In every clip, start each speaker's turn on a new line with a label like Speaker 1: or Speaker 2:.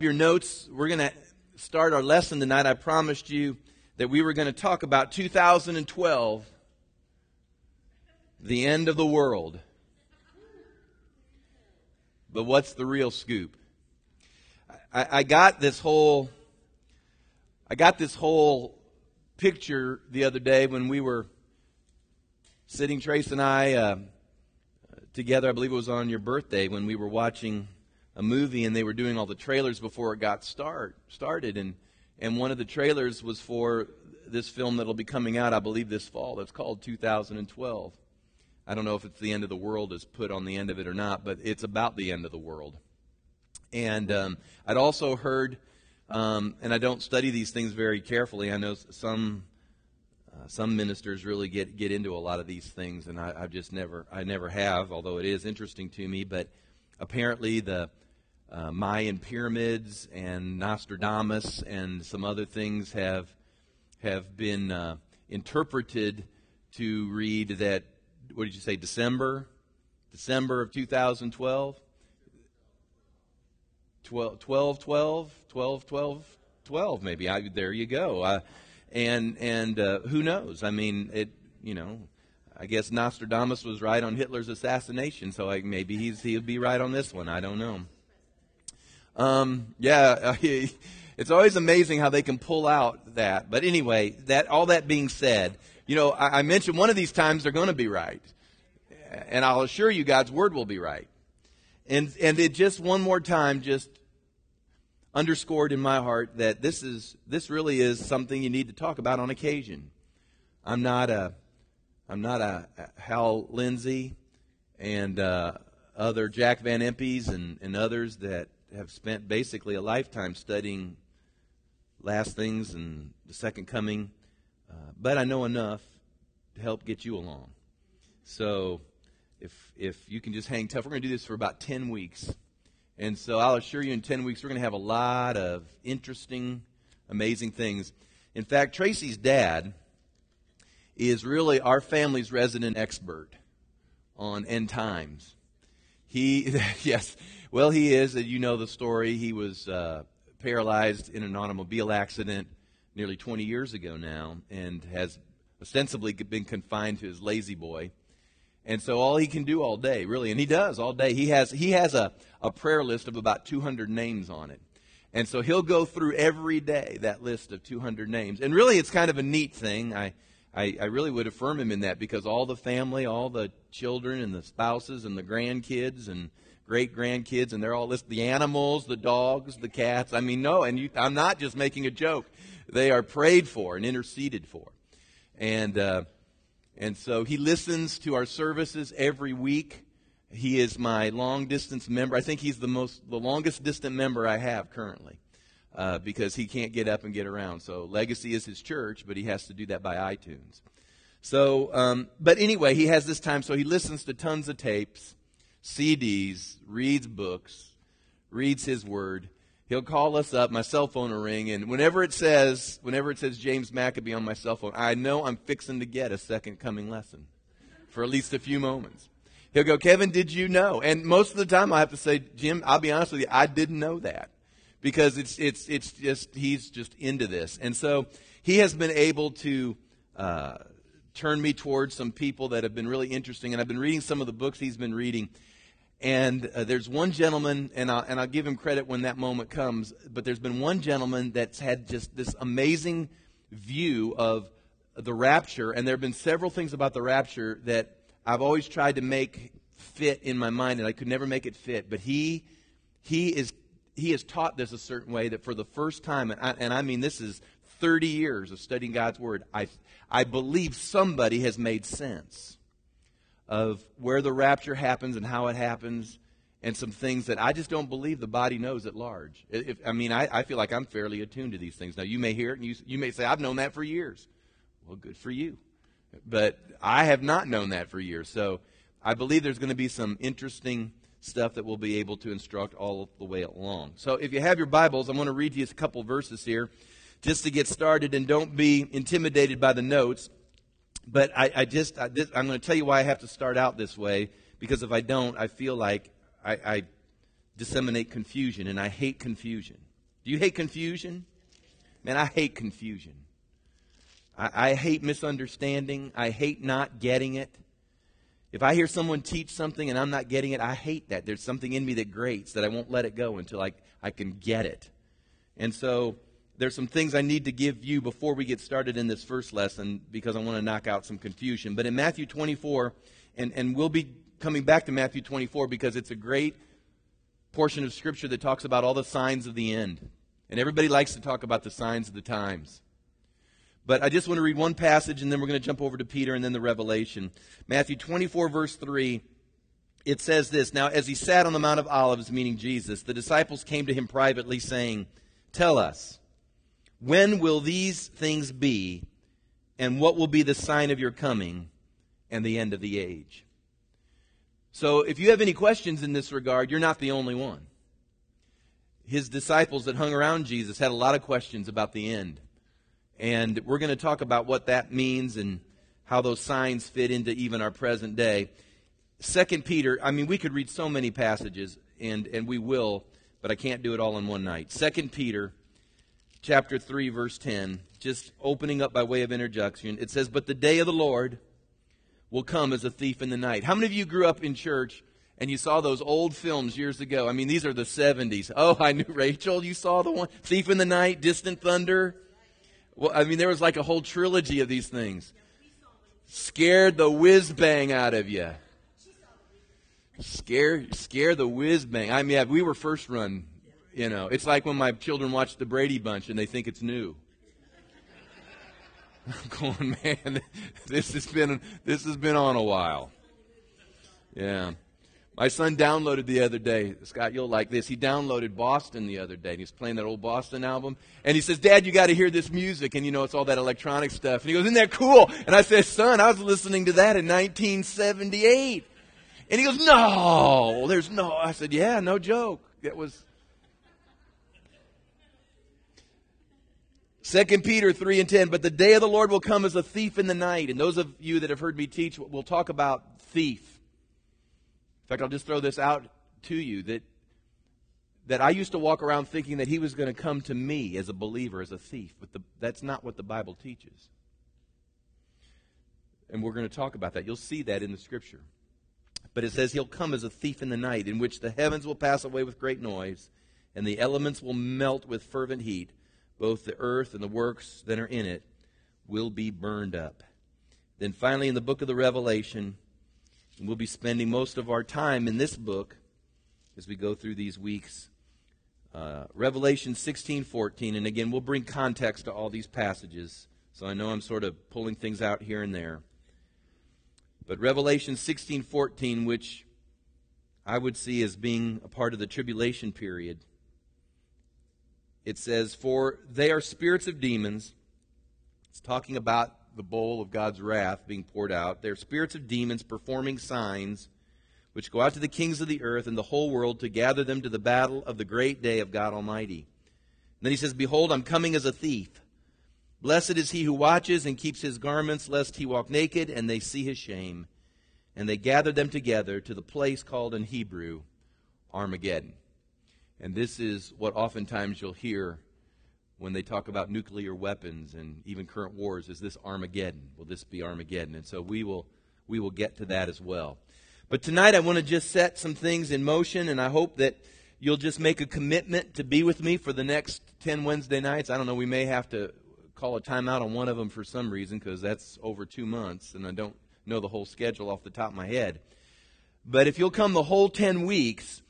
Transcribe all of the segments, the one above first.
Speaker 1: your notes, we're going to start our lesson tonight. I promised you that we were going to talk about 2012, the end of the world. But what's the real scoop? I, I got this whole, I got this whole picture the other day when we were sitting, Trace and I, uh, together. I believe it was on your birthday when we were watching a movie and they were doing all the trailers before it got start started and and one of the trailers was for this film that'll be coming out I believe this fall. It's called 2012. I don't know if it's the end of the world is put on the end of it or not, but it's about the end of the world. And um, I'd also heard, um, and I don't study these things very carefully. I know some uh, some ministers really get get into a lot of these things, and I, I've just never I never have. Although it is interesting to me, but apparently the uh, Mayan pyramids and Nostradamus and some other things have have been uh, interpreted to read that what did you say December? December of 2012 12 12 12 12 12, 12 maybe. I, there you go. Uh, and and uh, who knows? I mean it you know I guess Nostradamus was right on Hitler's assassination so I, maybe he's he'll be right on this one. I don't know um, yeah, it's always amazing how they can pull out that. But anyway, that all that being said, you know, I, I mentioned one of these times they're going to be right, and I'll assure you, God's word will be right. And and it just one more time just underscored in my heart that this is this really is something you need to talk about on occasion. I'm not a I'm not a, Hal Lindsey and uh, other Jack Van Impe's and, and others that have spent basically a lifetime studying last things and the second coming, uh, but I know enough to help get you along. So if if you can just hang tough, we're going to do this for about 10 weeks. And so I'll assure you in 10 weeks we're going to have a lot of interesting, amazing things. In fact, Tracy's dad is really our family's resident expert on end times. He, yes, well, he is. You know the story. He was uh, paralyzed in an automobile accident nearly 20 years ago now and has ostensibly been confined to his La-Z-Boy. And so all he can do all day, really, and he does all day, he has, he has a, a prayer list of about 200 names on it. And so he'll go through every day that list of 200 names. And really, it's kind of a neat thing. I, I, I really would affirm him in that because all the family, all the children and the spouses and the grandkids and great grandkids, and they're all listed the animals, the dogs, the cats. I mean, no, and you, I'm not just making a joke. They are prayed for and interceded for. And, uh, and so he listens to our services every week. He is my long distance member. I think he's the most, the longest distant member I have currently. Uh, because he can't get up and get around. So Legacy is his church, but he has to do that by iTunes. So, um, but anyway, he has this time, so he listens to tons of tapes, CDs, reads books, reads his word. He'll call us up, my cell phone will ring, and whenever it says, whenever it says James Maccabee on my cell phone, I know I'm fixing to get a second coming lesson for at least a few moments. He'll go, Kevin, did you know? And most of the time I have to say, Jim, I'll be honest with you, I didn't know that. Because it's, it's, it's just, he's just into this. And so he has been able to, uh, turn me towards some people that have been really interesting. And I've been reading some of the books he's been reading. And uh, there's one gentleman, and I'll, and I'll give him credit when that moment comes, but there's been one gentleman that's had just this amazing view of the rapture. And there have been several things about the rapture that I've always tried to make fit in my mind, and I could never make it fit. But he, he, is, he has taught this a certain way that for the first time, and I, and I mean this is 30 years of studying God's Word, I, I believe somebody has made sense of where the rapture happens and how it happens and some things that I just don't believe the body knows at large. If, I mean, I, I, feel like I'm fairly attuned to these things. Now, you may hear it and you, you may say, I've known that for years. Well, good for you. But I have not known that for years. So I believe there's going to be some interesting stuff that we'll be able to instruct all the way along. So if you have your Bibles, I'm going to read you a couple verses here just to get started and don't be intimidated by the notes. But I, I just, I, am going to tell you why I have to start out this way because if I don't, I feel like I, I disseminate confusion and I hate confusion. Do you hate confusion? Man, I hate confusion. I, I hate misunderstanding. I hate not getting it. If I hear someone teach something and I'm not getting it, I hate that. There's something in me that grates that I won't let it go until I, I can get it. And so there's some things I need to give you before we get started in this first lesson because I want to knock out some confusion. But in Matthew 24, and, and we'll be coming back to Matthew 24 because it's a great portion of Scripture that talks about all the signs of the end. And everybody likes to talk about the signs of the times. But I just want to read one passage and then we're going to jump over to Peter and then the Revelation. Matthew 24, verse 3. It says this Now, as he sat on the Mount of Olives, meaning Jesus, the disciples came to him privately, saying, Tell us, when will these things be, and what will be the sign of your coming and the end of the age? So, if you have any questions in this regard, you're not the only one. His disciples that hung around Jesus had a lot of questions about the end. And we're going to talk about what that means and how those signs fit into even our present day. Second Peter, I mean, we could read so many passages, and, and we will, but I can't do it all in one night. Second Peter chapter 3, verse 10, just opening up by way of introduction. It says, But the day of the Lord will come as a thief in the night. How many of you grew up in church and you saw those old films years ago? I mean, these are the 70s. Oh, I knew Rachel. You saw the one, Thief in the Night, Distant Thunder. Well, I mean, there was like a whole trilogy of these things. Scared the whiz bang out of you. Scare, scare the whiz bang. I mean, we were first run. You know, it's like when my children watch the Brady Bunch and they think it's new. I'm going, man, this has been this has been on a while. Yeah. My son downloaded the other day. Scott, you'll like this. He downloaded Boston the other day. And he's playing that old Boston album. And he says, Dad, you got to hear this music. And you know, it's all that electronic stuff. And he goes, Isn't that cool? And I said, Son, I was listening to that in 1978. And he goes, No, there's no. I said, Yeah, no joke. That was. Second Peter 3 and 10, but the day of the Lord will come as a thief in the night. And those of you that have heard me teach, we'll talk about thief In fact, I'll just throw this out to you that that I used to walk around thinking that he was going to come to me as a believer, as a thief, but the, that's not what the Bible teaches. And we're going to talk about that. You'll see that in the scripture. But it says he'll come as a thief in the night, in which the heavens will pass away with great noise, and the elements will melt with fervent heat. Both the earth and the works that are in it will be burned up. Then finally, in the book of the Revelation, we'll be spending most of our time in this book as we go through these weeks. Uh, Revelation 16, 14. And again, we'll bring context to all these passages. So I know I'm sort of pulling things out here and there. But Revelation 16, 14, which I would see as being a part of the tribulation period, it says, For they are spirits of demons. It's talking about the bowl of God's wrath being poured out. They're spirits of demons performing signs, which go out to the kings of the earth and the whole world to gather them to the battle of the great day of God Almighty. And then he says, Behold, I'm coming as a thief. Blessed is he who watches and keeps his garments, lest he walk naked and they see his shame. And they gathered them together to the place called in Hebrew Armageddon. And this is what oftentimes you'll hear when they talk about nuclear weapons and even current wars is this Armageddon. Will this be Armageddon? And so we will we will get to that as well. But tonight I want to just set some things in motion and I hope that you'll just make a commitment to be with me for the next 10 Wednesday nights. I don't know, we may have to call a timeout on one of them for some reason because that's over 2 months and I don't know the whole schedule off the top of my head. But if you'll come the whole 10 weeks,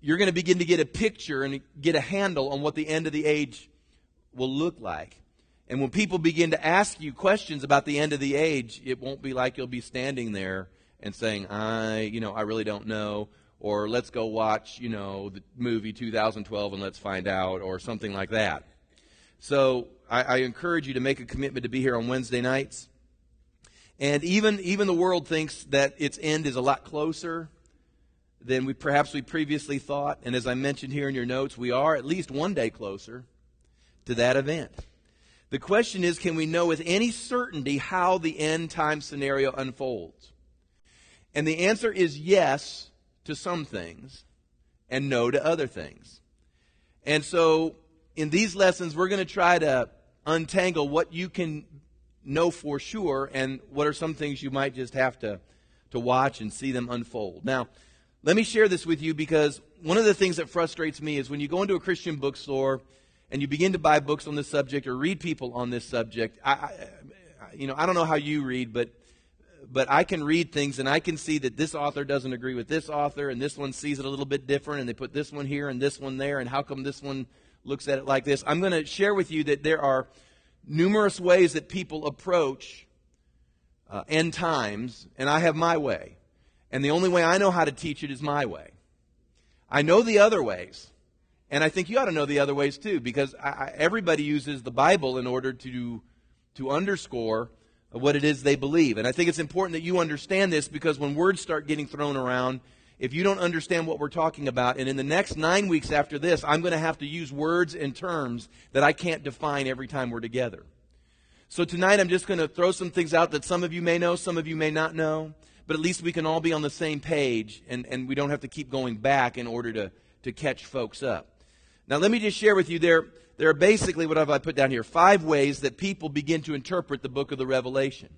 Speaker 1: you're going to begin to get a picture and get a handle on what the end of the age will look like. And when people begin to ask you questions about the end of the age, it won't be like you'll be standing there and saying, I, you know, I really don't know, or let's go watch, you know, the movie 2012 and let's find out, or something like that. So I, I encourage you to make a commitment to be here on Wednesday nights. And even, even the world thinks that its end is a lot closer than we perhaps we previously thought. And as I mentioned here in your notes, we are at least one day closer to that event. The question is can we know with any certainty how the end time scenario unfolds? And the answer is yes to some things and no to other things. And so in these lessons, we're going to try to untangle what you can know for sure and what are some things you might just have to, to watch and see them unfold. Now, let me share this with you because one of the things that frustrates me is when you go into a Christian bookstore and you begin to buy books on this subject or read people on this subject. I, I, you know, I don't know how you read, but but I can read things and I can see that this author doesn't agree with this author and this one sees it a little bit different and they put this one here and this one there and how come this one looks at it like this? I'm going to share with you that there are numerous ways that people approach uh, end times, and I have my way. And the only way I know how to teach it is my way. I know the other ways, and I think you ought to know the other ways too, because I, I, everybody uses the Bible in order to, to underscore what it is they believe. And I think it's important that you understand this because when words start getting thrown around, if you don't understand what we're talking about, and in the next nine weeks after this, I'm going to have to use words and terms that I can't define every time we're together. So tonight I'm just going to throw some things out that some of you may know, some of you may not know, but at least we can all be on the same page and, and we don't have to keep going back in order to, to catch folks up. Now let me just share with you there, there are basically, what have I put down here? Five ways that people begin to interpret the book of the Revelation.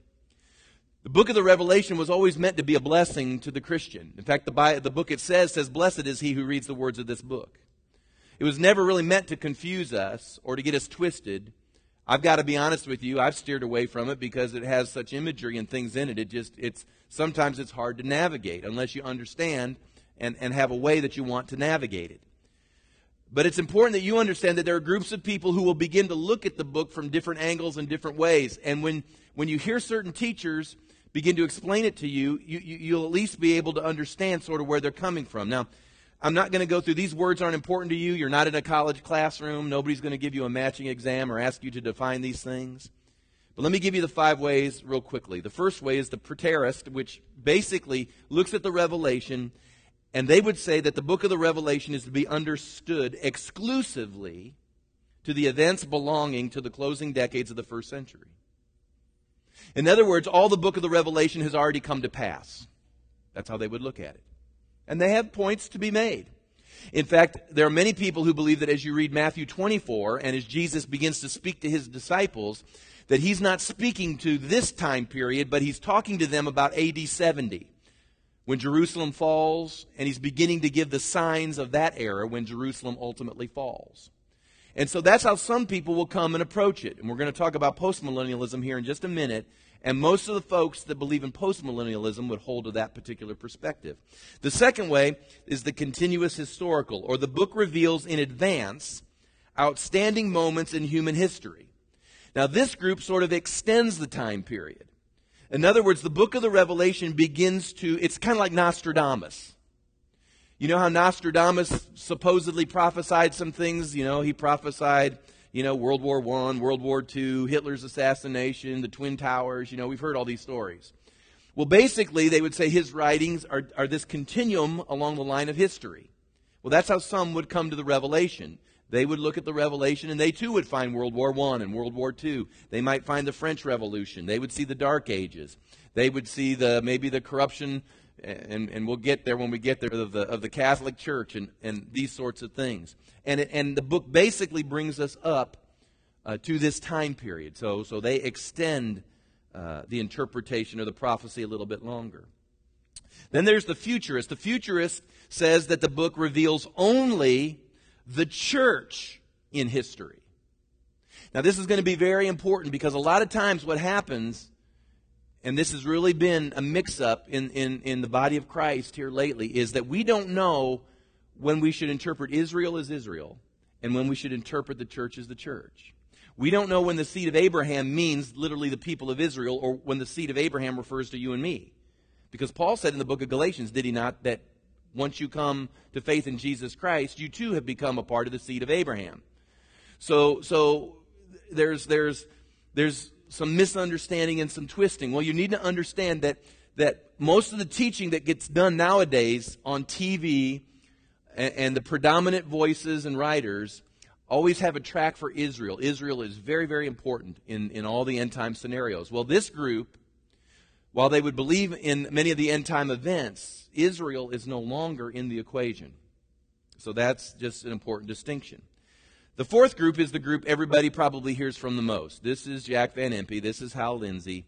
Speaker 1: The book of the Revelation was always meant to be a blessing to the Christian. In fact, the, the book it says says, Blessed is he who reads the words of this book. It was never really meant to confuse us or to get us twisted. I've got to be honest with you, I've steered away from it because it has such imagery and things in it. It just, it's, sometimes it's hard to navigate unless you understand and, and have a way that you want to navigate it. But it's important that you understand that there are groups of people who will begin to look at the book from different angles and different ways. And when, when you hear certain teachers begin to explain it to you, you, you will at least be able to understand sort of where they're coming from. Now, I'm not going to go through these words aren't important to you. You're not in a college classroom. Nobody's going to give you a matching exam or ask you to define these things. But let me give you the five ways real quickly. The first way is the preterist, which basically looks at the revelation, and they would say that the book of the Revelation is to be understood exclusively to the events belonging to the closing decades of the first century. In other words, all the book of the Revelation has already come to pass. That's how they would look at it. And they have points to be made. In fact, there are many people who believe that as you read Matthew 24 and as Jesus begins to speak to his disciples, that he's not speaking to this time period, but he's talking to them about AD 70 when Jerusalem falls, and he's beginning to give the signs of that era when Jerusalem ultimately falls. And so that's how some people will come and approach it. And we're going to talk about postmillennialism here in just a minute. And most of the folks that believe in postmillennialism would hold to that particular perspective. The second way is the continuous historical, or the book reveals in advance outstanding moments in human history. Now, this group sort of extends the time period. In other words, the book of the Revelation begins to, it's kind of like Nostradamus. You know how Nostradamus supposedly prophesied some things? You know, he prophesied, you know, World War I, World War II, Hitler's assassination, the Twin Towers. You know, we've heard all these stories. Well, basically, they would say his writings are, are this continuum along the line of history. Well, that's how some would come to the Revelation. They would look at the Revelation and they too would find World War I and World War II. They might find the French Revolution. They would see the Dark Ages. They would see the maybe the corruption and, and we'll get there when we get there of the, of the Catholic Church and, and these sorts of things. And, it, and the book basically brings us up uh, to this time period. So, so they extend uh, the interpretation of the prophecy a little bit longer. Then there's the futurist. The futurist says that the book reveals only the church in history. Now, this is going to be very important because a lot of times what happens and this has really been a mix up in, in, in the body of Christ here lately, is that we don't know when we should interpret Israel as Israel and when we should interpret the church as the church. We don't know when the seed of Abraham means literally the people of Israel or when the seed of Abraham refers to you and me. Because Paul said in the book of Galatians, did he not, that once you come to faith in Jesus Christ, you too have become a part of the seed of Abraham. So, so there's, there's, there's some misunderstanding and some twisting. Well, you need to understand that, that most of the teaching that gets done nowadays on TV and, and the predominant voices and writers always have a track for Israel. Israel is very, very important in, in all the end time scenarios. Well, this group, while they would believe in many of the end time events, Israel is no longer in the equation. So that's just an important distinction. The fourth group is the group everybody probably hears from the most. This is Jack Van Impe. This is Hal Lindsey.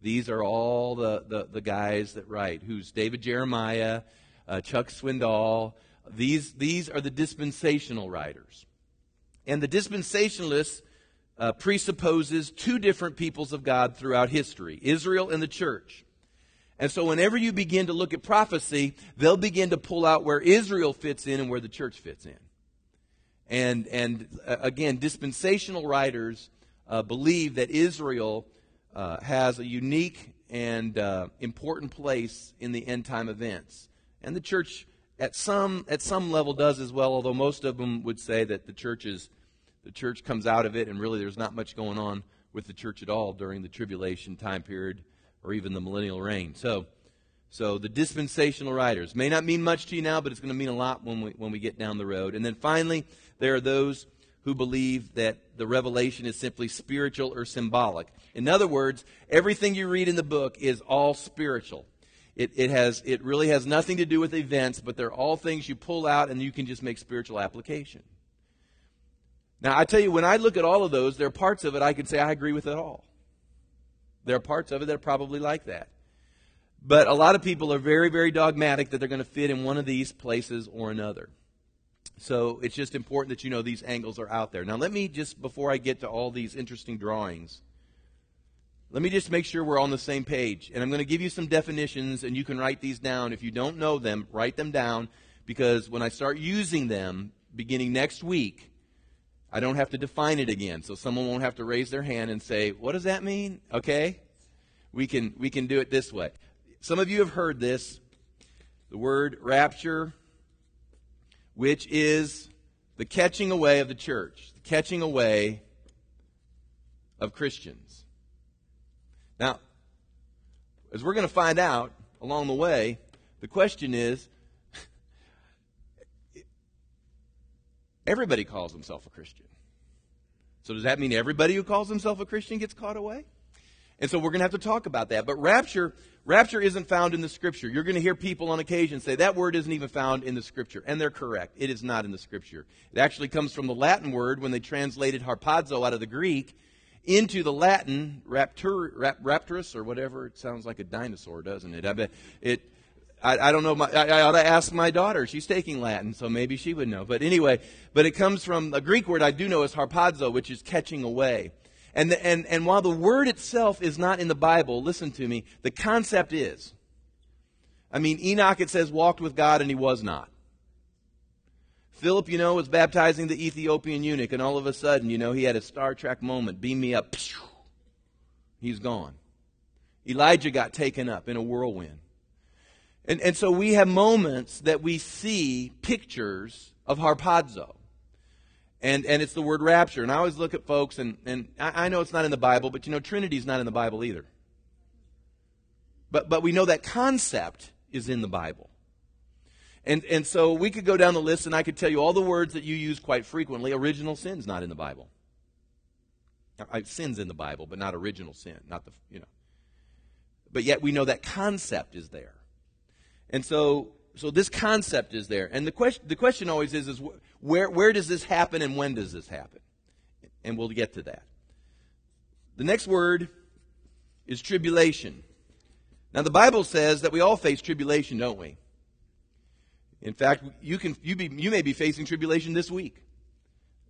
Speaker 1: These are all the, the, the guys that write. Who's David Jeremiah, uh, Chuck Swindoll. These, these are the dispensational writers. And the dispensationalists uh, presupposes two different peoples of God throughout history Israel and the church. And so, whenever you begin to look at prophecy, they'll begin to pull out where Israel fits in and where the church fits in. And, and uh, again, dispensational writers uh, believe that Israel uh, has a unique and uh, important place in the end time events. And the church, at some, at some level, does as well, although most of them would say that the church, is, the church comes out of it, and really there's not much going on with the church at all during the tribulation time period or even the millennial reign. So, so the dispensational writers may not mean much to you now, but it's going to mean a lot when we, when we get down the road. And then finally, there are those who believe that the revelation is simply spiritual or symbolic. In other words, everything you read in the book is all spiritual. It, it, has, it really has nothing to do with events, but they're all things you pull out and you can just make spiritual application. Now, I tell you, when I look at all of those, there are parts of it I can say I agree with it all. There are parts of it that are probably like that. But a lot of people are very, very dogmatic that they're going to fit in one of these places or another. So it's just important that you know these angles are out there. Now, let me just, before I get to all these interesting drawings, let me just make sure we're on the same page. And I'm going to give you some definitions, and you can write these down. If you don't know them, write them down, because when I start using them beginning next week, I don't have to define it again. So someone won't have to raise their hand and say, What does that mean? Okay? We can, we can do it this way. Some of you have heard this the word rapture which is the catching away of the church, the catching away of Christians. Now, as we're going to find out along the way, the question is everybody calls himself a Christian. So, does that mean everybody who calls himself a Christian gets caught away? And so we're going to have to talk about that. But rapture, rapture isn't found in the scripture. You're going to hear people on occasion say that word isn't even found in the scripture. And they're correct. It is not in the scripture. It actually comes from the Latin word when they translated harpazo out of the Greek into the Latin raptur, rap, rapturus or whatever. It sounds like a dinosaur, doesn't it? I bet it, I, I, don't know. My, I, I, ought to ask my daughter. She's taking Latin, so maybe she would know. But anyway, but it comes from a Greek word I do know is harpazo, which is catching away. And, the, and, and while the word itself is not in the Bible, listen to me, the concept is. I mean, Enoch, it says, walked with God and he was not. Philip, you know, was baptizing the Ethiopian eunuch, and all of a sudden, you know, he had a Star Trek moment. Beam me up. He's gone. Elijah got taken up in a whirlwind. And, and so we have moments that we see pictures of harpazo. And, and it's the word rapture. And I always look at folks, and, and I, I know it's not in the Bible, but you know, Trinity's not in the Bible either. But, but we know that concept is in the Bible. And, and so we could go down the list, and I could tell you all the words that you use quite frequently. Original sin's not in the Bible. Sin's in the Bible, but not original sin, not the, you know. But yet we know that concept is there. And so, so this concept is there. And the question, the question always is, is where, where does this happen and when does this happen? And we'll get to that. The next word is tribulation. Now, the Bible says that we all face tribulation, don't we? In fact, you, can, you, be, you may be facing tribulation this week.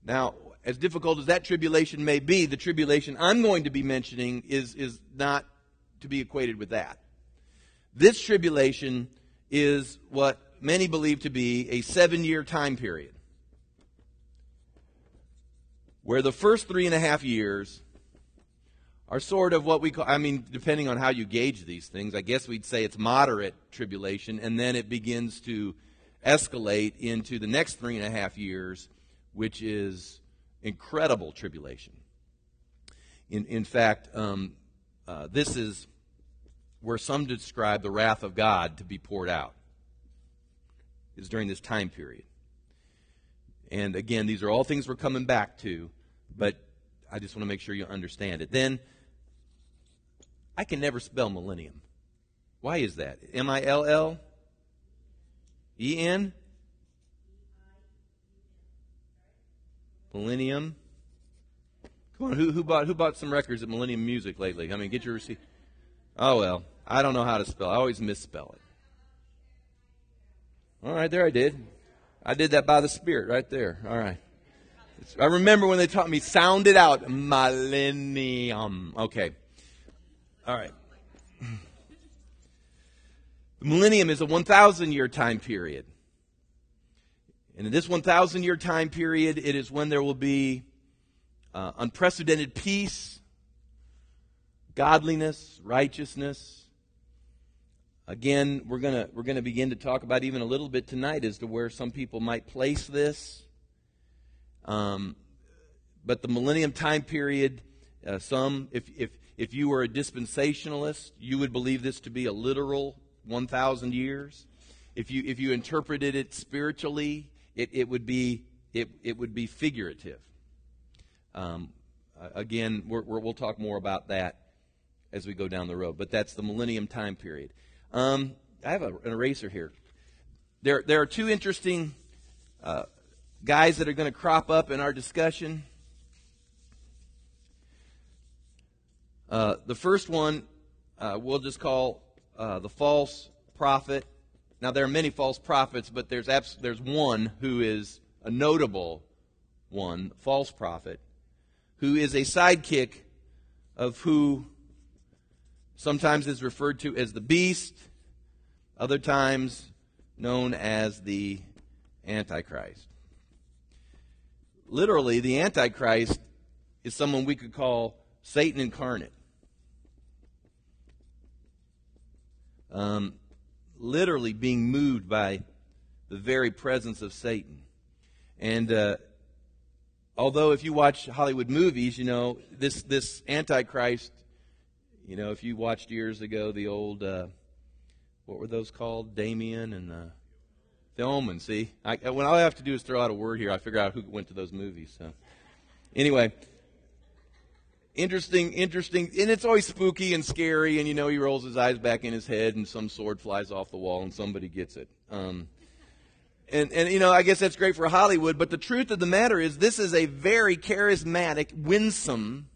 Speaker 1: Now, as difficult as that tribulation may be, the tribulation I'm going to be mentioning is, is not to be equated with that. This tribulation is what many believe to be a seven year time period where the first three and a half years are sort of what we call, I mean, depending on how you gauge these things, I guess we'd say it's moderate tribulation, and then it begins to escalate into the next three and a half years, which is incredible tribulation. In, in fact, um, uh, this is where some describe the wrath of God to be poured out, is during this time period. And again, these are all things we're coming back to, but I just want to make sure you understand it. Then, I can never spell millennium. Why is that? M I L L E N? Millennium. Come on, who, who bought who bought some records at Millennium Music lately? I mean, get your receipt. Oh well, I don't know how to spell. I always misspell it. All right, there I did. I did that by the Spirit right there. All right. I remember when they taught me sound it out. Millennium. Okay. All right. The millennium is a 1,000 year time period. And in this 1,000 year time period, it is when there will be uh, unprecedented peace, godliness, righteousness. Again, we're going we're going to begin to talk about even a little bit tonight as to where some people might place this. Um, but the millennium time period, uh, some, if, if, if you were a dispensationalist, you would believe this to be a literal 1,000 years. If you, if you interpreted it spiritually, it, it, would, be, it, it would be figurative. Um, again, we will talk more about that as we go down the road. But that's the millennium time period. Um, I have a, an eraser here. There, there are two interesting uh, guys that are going to crop up in our discussion. Uh, the first one uh, we'll just call uh, the false prophet. Now, there are many false prophets, but there's, abs- there's one who is a notable one, false prophet, who is a sidekick of who sometimes is referred to as the beast, other times known as the Antichrist. Literally, the Antichrist is someone we could call Satan incarnate. Um, literally being moved by the very presence of Satan. And uh, although if you watch Hollywood movies, you know, this, this Antichrist, you know, if you watched years ago the old, uh, what were those called? Damien and the the Omen, see? I, when all I have to do is throw out a word here, I figure out who went to those movies. So, anyway, interesting, interesting, and it's always spooky and scary. And you know, he rolls his eyes back in his head, and some sword flies off the wall, and somebody gets it. Um, and and you know, I guess that's great for Hollywood. But the truth of the matter is, this is a very charismatic, winsome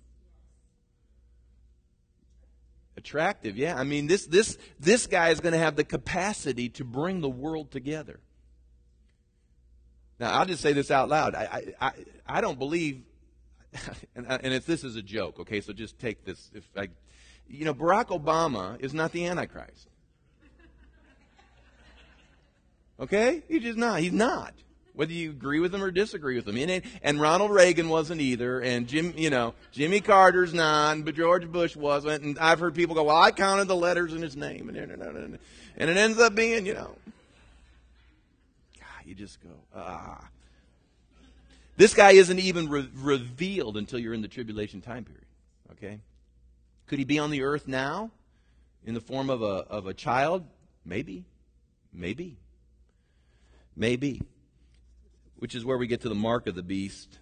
Speaker 1: attractive yeah i mean this this this guy is going to have the capacity to bring the world together now, I'll just say this out loud. I, I, I don't believe, and, and if this is a joke, okay, so just take this. If I, you know, Barack Obama is not the Antichrist. Okay? He's just not. He's not. Whether you agree with him or disagree with him. And, and Ronald Reagan wasn't either. And Jim, you know, Jimmy Carter's not. But George Bush wasn't. And I've heard people go, well, I counted the letters in his name. And, and it ends up being, you know, you just go, ah. This guy isn't even re- revealed until you're in the tribulation time period. Okay? Could he be on the earth now in the form of a, of a child? Maybe. Maybe. Maybe. Which is where we get to the mark of the beast.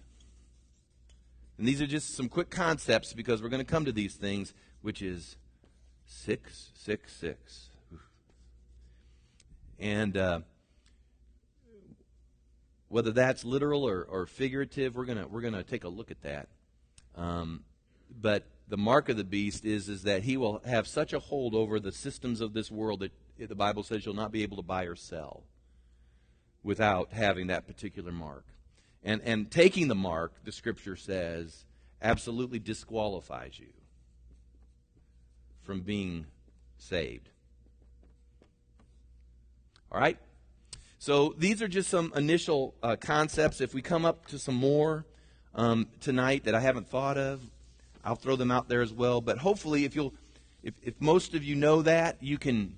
Speaker 1: And these are just some quick concepts because we're going to come to these things, which is 666. And uh, whether that's literal or, or figurative, we're gonna we're gonna take a look at that. Um, but the mark of the beast is is that he will have such a hold over the systems of this world that the Bible says you'll not be able to buy or sell without having that particular mark. And and taking the mark, the Scripture says, absolutely disqualifies you from being saved. All right? So these are just some initial uh, concepts. If we come up to some more um, tonight that I haven't thought of, I'll throw them out there as well. But hopefully, if you'll, if, if most of you know that, you can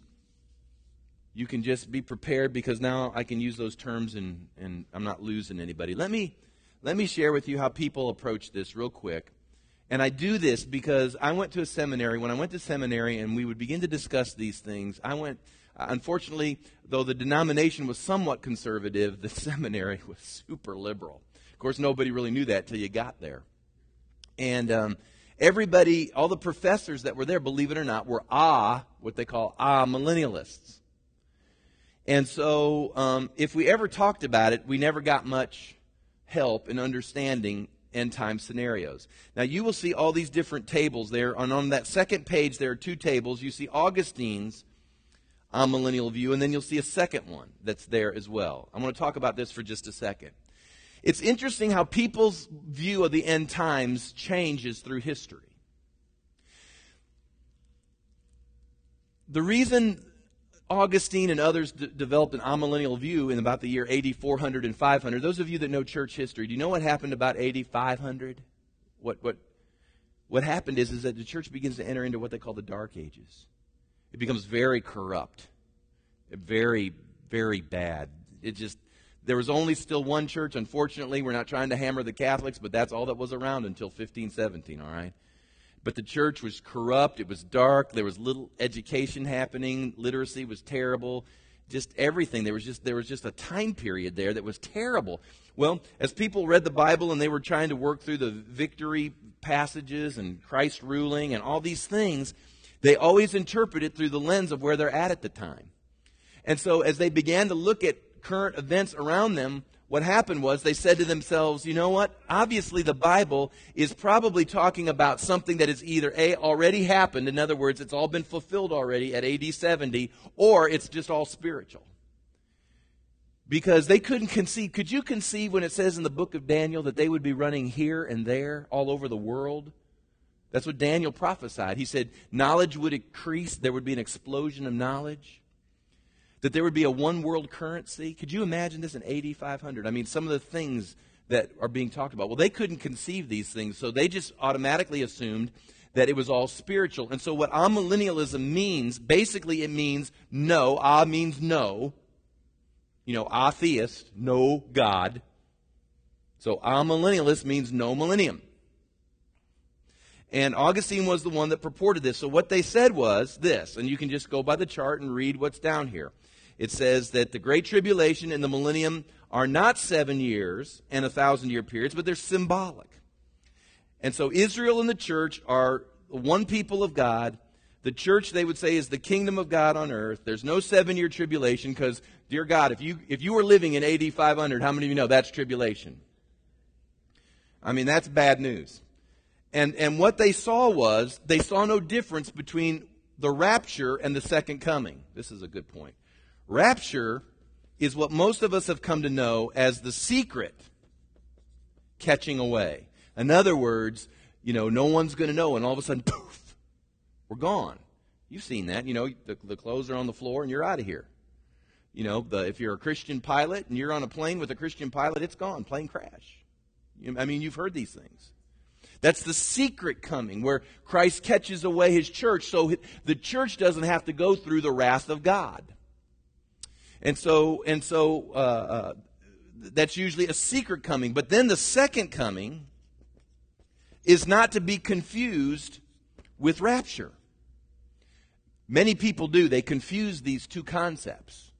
Speaker 1: you can just be prepared because now I can use those terms and, and I'm not losing anybody. Let me let me share with you how people approach this real quick. And I do this because I went to a seminary. When I went to seminary and we would begin to discuss these things, I went unfortunately, though the denomination was somewhat conservative, the seminary was super liberal. Of course, nobody really knew that till you got there. And um, everybody, all the professors that were there, believe it or not, were ah, what they call ah millennialists. And so, um, if we ever talked about it, we never got much help in understanding end time scenarios. Now, you will see all these different tables there. And on that second page, there are two tables. You see Augustine's amillennial view, and then you'll see a second one that's there as well. I'm going to talk about this for just a second. It's interesting how people's view of the end times changes through history. The reason Augustine and others d- developed an amillennial view in about the year AD 400 and 500. Those of you that know church history, do you know what happened about AD 500? What, what, what happened is, is that the church begins to enter into what they call the Dark Ages. It becomes very corrupt, very, very bad. It just, there was only still one church. Unfortunately, we're not trying to hammer the Catholics, but that's all that was around until 1517, all right? But the church was corrupt, it was dark, there was little education happening, literacy was terrible, just everything. There was just there was just a time period there that was terrible. Well, as people read the Bible and they were trying to work through the victory passages and Christ ruling and all these things, they always interpret it through the lens of where they're at at the time. And so as they began to look at current events around them, what happened was they said to themselves, you know what? Obviously, the Bible is probably talking about something that is either A, already happened, in other words, it's all been fulfilled already at AD 70, or it's just all spiritual. Because they couldn't conceive. Could you conceive when it says in the book of Daniel that they would be running here and there all over the world? That's what Daniel prophesied. He said knowledge would increase, there would be an explosion of knowledge that there would be a one world currency. Could you imagine this in AD 500? I mean, some of the things that are being talked about. Well, they couldn't conceive these things, so they just automatically assumed that it was all spiritual. And so, what amillennialism means, basically, it means no. Ah means no. You know, atheist, no God. So, amillennialist means no millennium. And Augustine was the one that purported this. So, what they said was this, and you can just go by the chart and read what's down here it says that the Great Tribulation and the millennium are not seven years and a thousand year periods, but they're symbolic. And so Israel and the church are one people of God. The church, they would say, is the kingdom of God on earth. There's no seven year tribulation because, dear God, if you, if you were living in AD 500, how many of you know that's tribulation? I mean, that's bad news. And, and what they saw was, they saw no difference between the rapture and the second coming. This is a good point. Rapture is what most of us have come to know as the secret catching away. In other words, you know, no one's going to know, and all of a sudden, poof, we're gone. You've seen that. You know, the, the clothes are on the floor and you're out of here. You know, the, if you're a Christian pilot and you're on a plane with a Christian pilot, it's gone. Plane crash. You, I mean, you've heard these things. That's the secret coming where Christ catches away his church so the church doesn't have to go through the wrath of God. And so, and so uh, uh, that's usually a secret coming. But then the second coming is not to be confused with rapture. Many people do. They confuse these two concepts.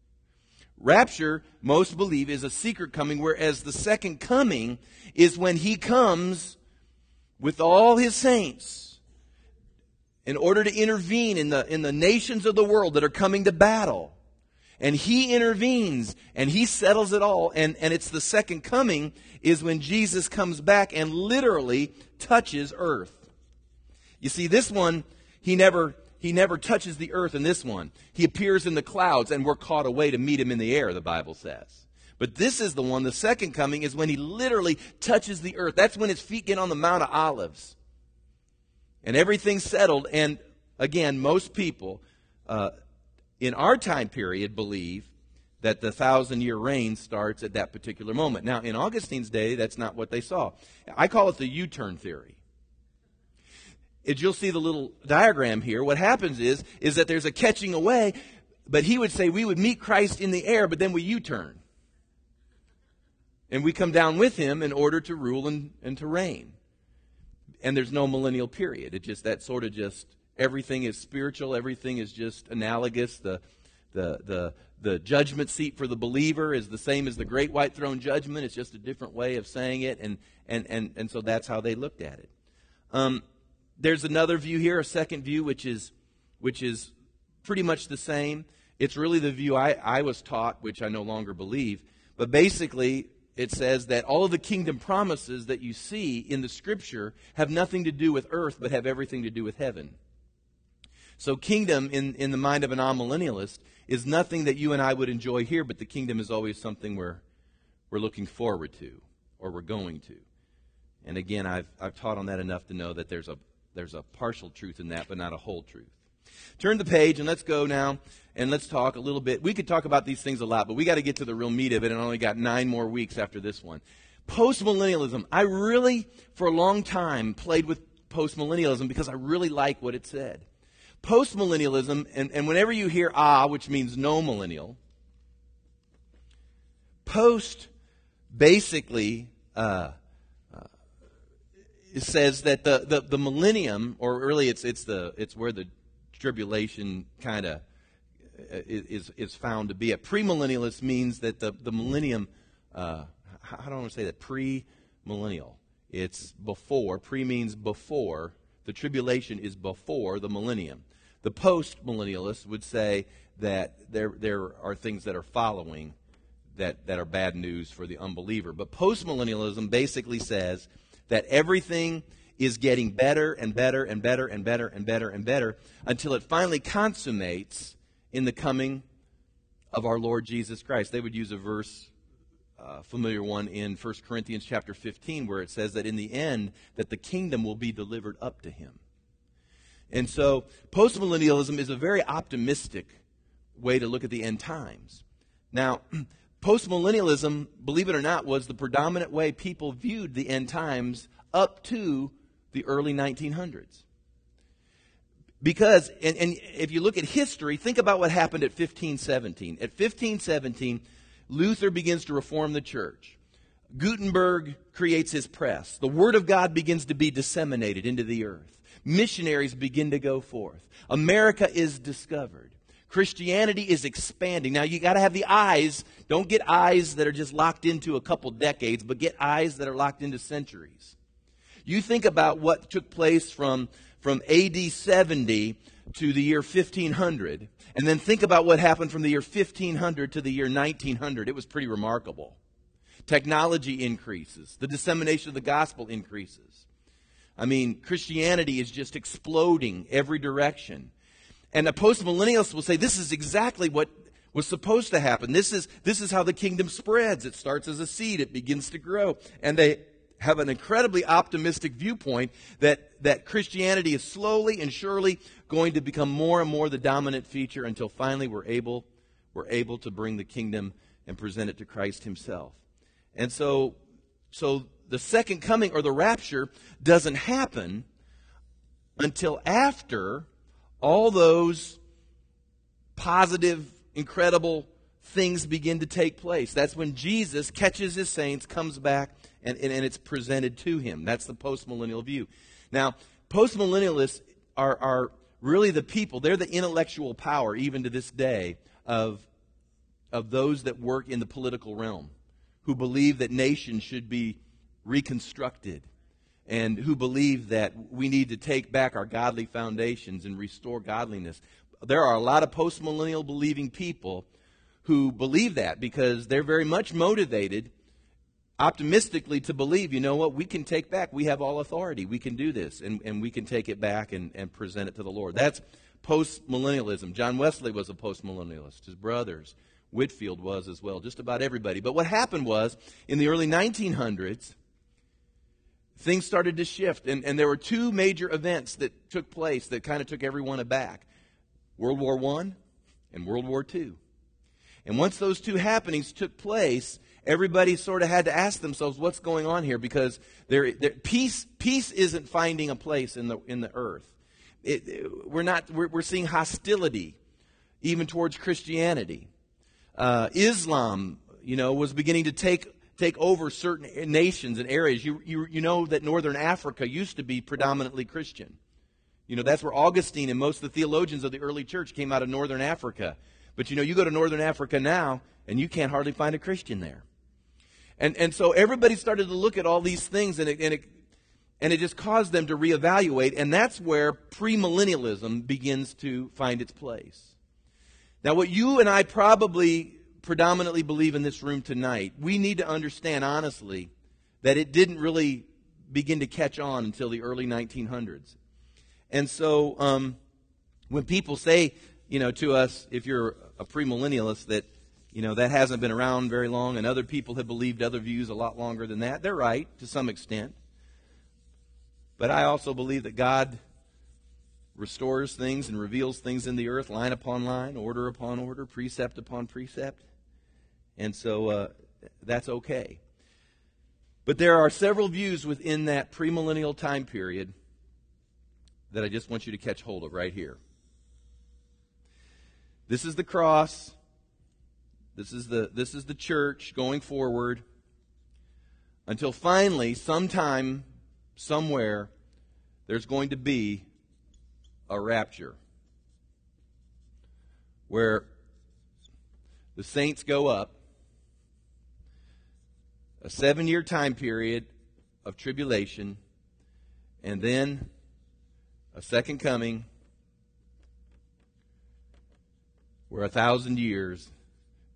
Speaker 1: Rapture, most believe, is a secret coming, whereas the second coming is when he comes with all his saints in order to intervene in the, in the nations of the world that are coming to battle and he intervenes and he settles it all. And, and it's the second coming is when Jesus comes back and literally touches earth. You see, this one, he never, he never touches the earth in this one. He appears in the clouds and we're caught away to meet him in the air, the Bible says. But this is the one, the second coming is when he literally touches the earth. That's when his feet get on the Mount of Olives. And everything's settled. And again, most people, uh, in our time period believe that the thousand year reign starts at that particular moment. Now, in Augustine's day, that's not what they saw. I call it the U turn theory. As you'll see the little diagram here, what happens is, is that there's a catching away, but he would say we would meet Christ in the air, but then we U turn. And we come down with him in order to rule and, and to reign. And there's no millennial period. It just, that sort of just Everything is spiritual. Everything is just analogous. The, the, the, the judgment seat for the believer is the same as the great white throne judgment. It's just a different way of saying it. And, and, and, and so that's how they looked at it. Um, there's another view here, a second view, which is, which is pretty much the same. It's really the view I, I was taught, which I no longer believe. But basically, it says that all of the kingdom promises that you see in the scripture have nothing to do with earth, but have everything to do with heaven. So, kingdom in, in the mind of an amillennialist is nothing that you and I would enjoy here, but the kingdom is always something we're, we're looking forward to or we're going to. And again, I've, I've taught on that enough to know that there's a, there's a partial truth in that, but not a whole truth. Turn the page and let's go now and let's talk a little bit. We could talk about these things a lot, but we got to get to the real meat of it, and I only got nine more weeks after this one. Postmillennialism. I really, for a long time, played with postmillennialism because I really like what it said. Postmillennialism, and, and whenever you hear ah, which means no millennial, post basically uh, uh, says that the, the, the millennium, or really it's, it's, the, it's where the tribulation kind of uh, is, is found to be. A premillennialist means that the, the millennium, uh, how do I want to say that? Pre-millennial. It's before. Pre means before. The tribulation is before the millennium. The post millennialists would say that there, there are things that are following that, that are bad news for the unbeliever. But post millennialism basically says that everything is getting better and better and better and better and better and better until it finally consummates in the coming of our Lord Jesus Christ. They would use a verse, uh, familiar one in 1 Corinthians chapter 15, where it says that in the end that the kingdom will be delivered up to him. And so postmillennialism is a very optimistic way to look at the end times. Now, postmillennialism, believe it or not, was the predominant way people viewed the end times up to the early 1900s. Because, and, and, if you look at history, think about what happened at 1517. At 1517, Luther begins to reform the church. Gutenberg creates his press. The Word of God begins to be disseminated into the earth. Missionaries begin to go forth. America is discovered. Christianity is expanding. Now you got to have the eyes. Don't get eyes that are just locked into a couple decades, but get eyes that are locked into centuries. You think about what took place from, from AD 70 to the year 1500, and then think about what happened from the year 1500 to the year 1900. It was pretty remarkable. Technology increases, the dissemination of the gospel increases. I mean, Christianity is just exploding every direction. And the postmillennialists will say this is exactly what was supposed to happen. This is, this is how the kingdom spreads. It starts as a seed, it begins to grow. And they have an incredibly optimistic viewpoint that, that Christianity is slowly and surely going to become more and more the dominant feature until finally we're able, we're able to bring the kingdom and present it to Christ himself. And so, so the second coming or the rapture doesn't happen until after all those positive, incredible things begin to take place. That's when Jesus catches his saints, comes back, and, and, and it's presented to him. That's the postmillennial view. Now, postmillennialists are, are really the people, they're the intellectual power, even to this day, of, of those that work in the political realm, who believe that nations should be reconstructed, and who believe that we need to take back our godly foundations and restore godliness. There are a lot of postmillennial believing people who believe that because they're very much motivated optimistically to believe, you know what, we can take back, we have all authority, we can do this, and, and we can take it back and, and present it to the Lord. That's post millennialism. John Wesley was a post millennialist, his brothers. Whitefield was as well, just about everybody. But what happened was, in the early 1900s, things started to shift, and, and there were two major events that took place that kind of took everyone aback World War I and World War II. And once those two happenings took place, everybody sort of had to ask themselves what's going on here because there, there, peace, peace isn't finding a place in the, in the earth. It, we're, not, we're, we're seeing hostility even towards Christianity. Uh, Islam, you know, was beginning to take, take over certain nations and areas. You, you, you know that northern Africa used to be predominantly Christian. You know, that's where Augustine and most of the theologians of the early church came out of northern Africa. But you know, you go to northern Africa now, and you can't hardly find a Christian there. And, and so everybody started to look at all these things, and it, and, it, and it just caused them to reevaluate, and that's where premillennialism begins to find its place. Now, what you and I probably predominantly believe in this room tonight, we need to understand honestly that it didn't really begin to catch on until the early 1900s. And so um, when people say, you know, to us, if you're a premillennialist, that you know that hasn't been around very long, and other people have believed other views a lot longer than that, they're right to some extent. But I also believe that God restores things and reveals things in the earth, line upon line, order upon order, precept upon precept. And so uh, that's okay. But there are several views within that premillennial time period that I just want you to catch hold of right here. This is the cross. This is the, this is the church going forward until finally, sometime, somewhere, there's going to be a rapture where the saints go up, a seven year time period of tribulation, and then a second coming where a thousand years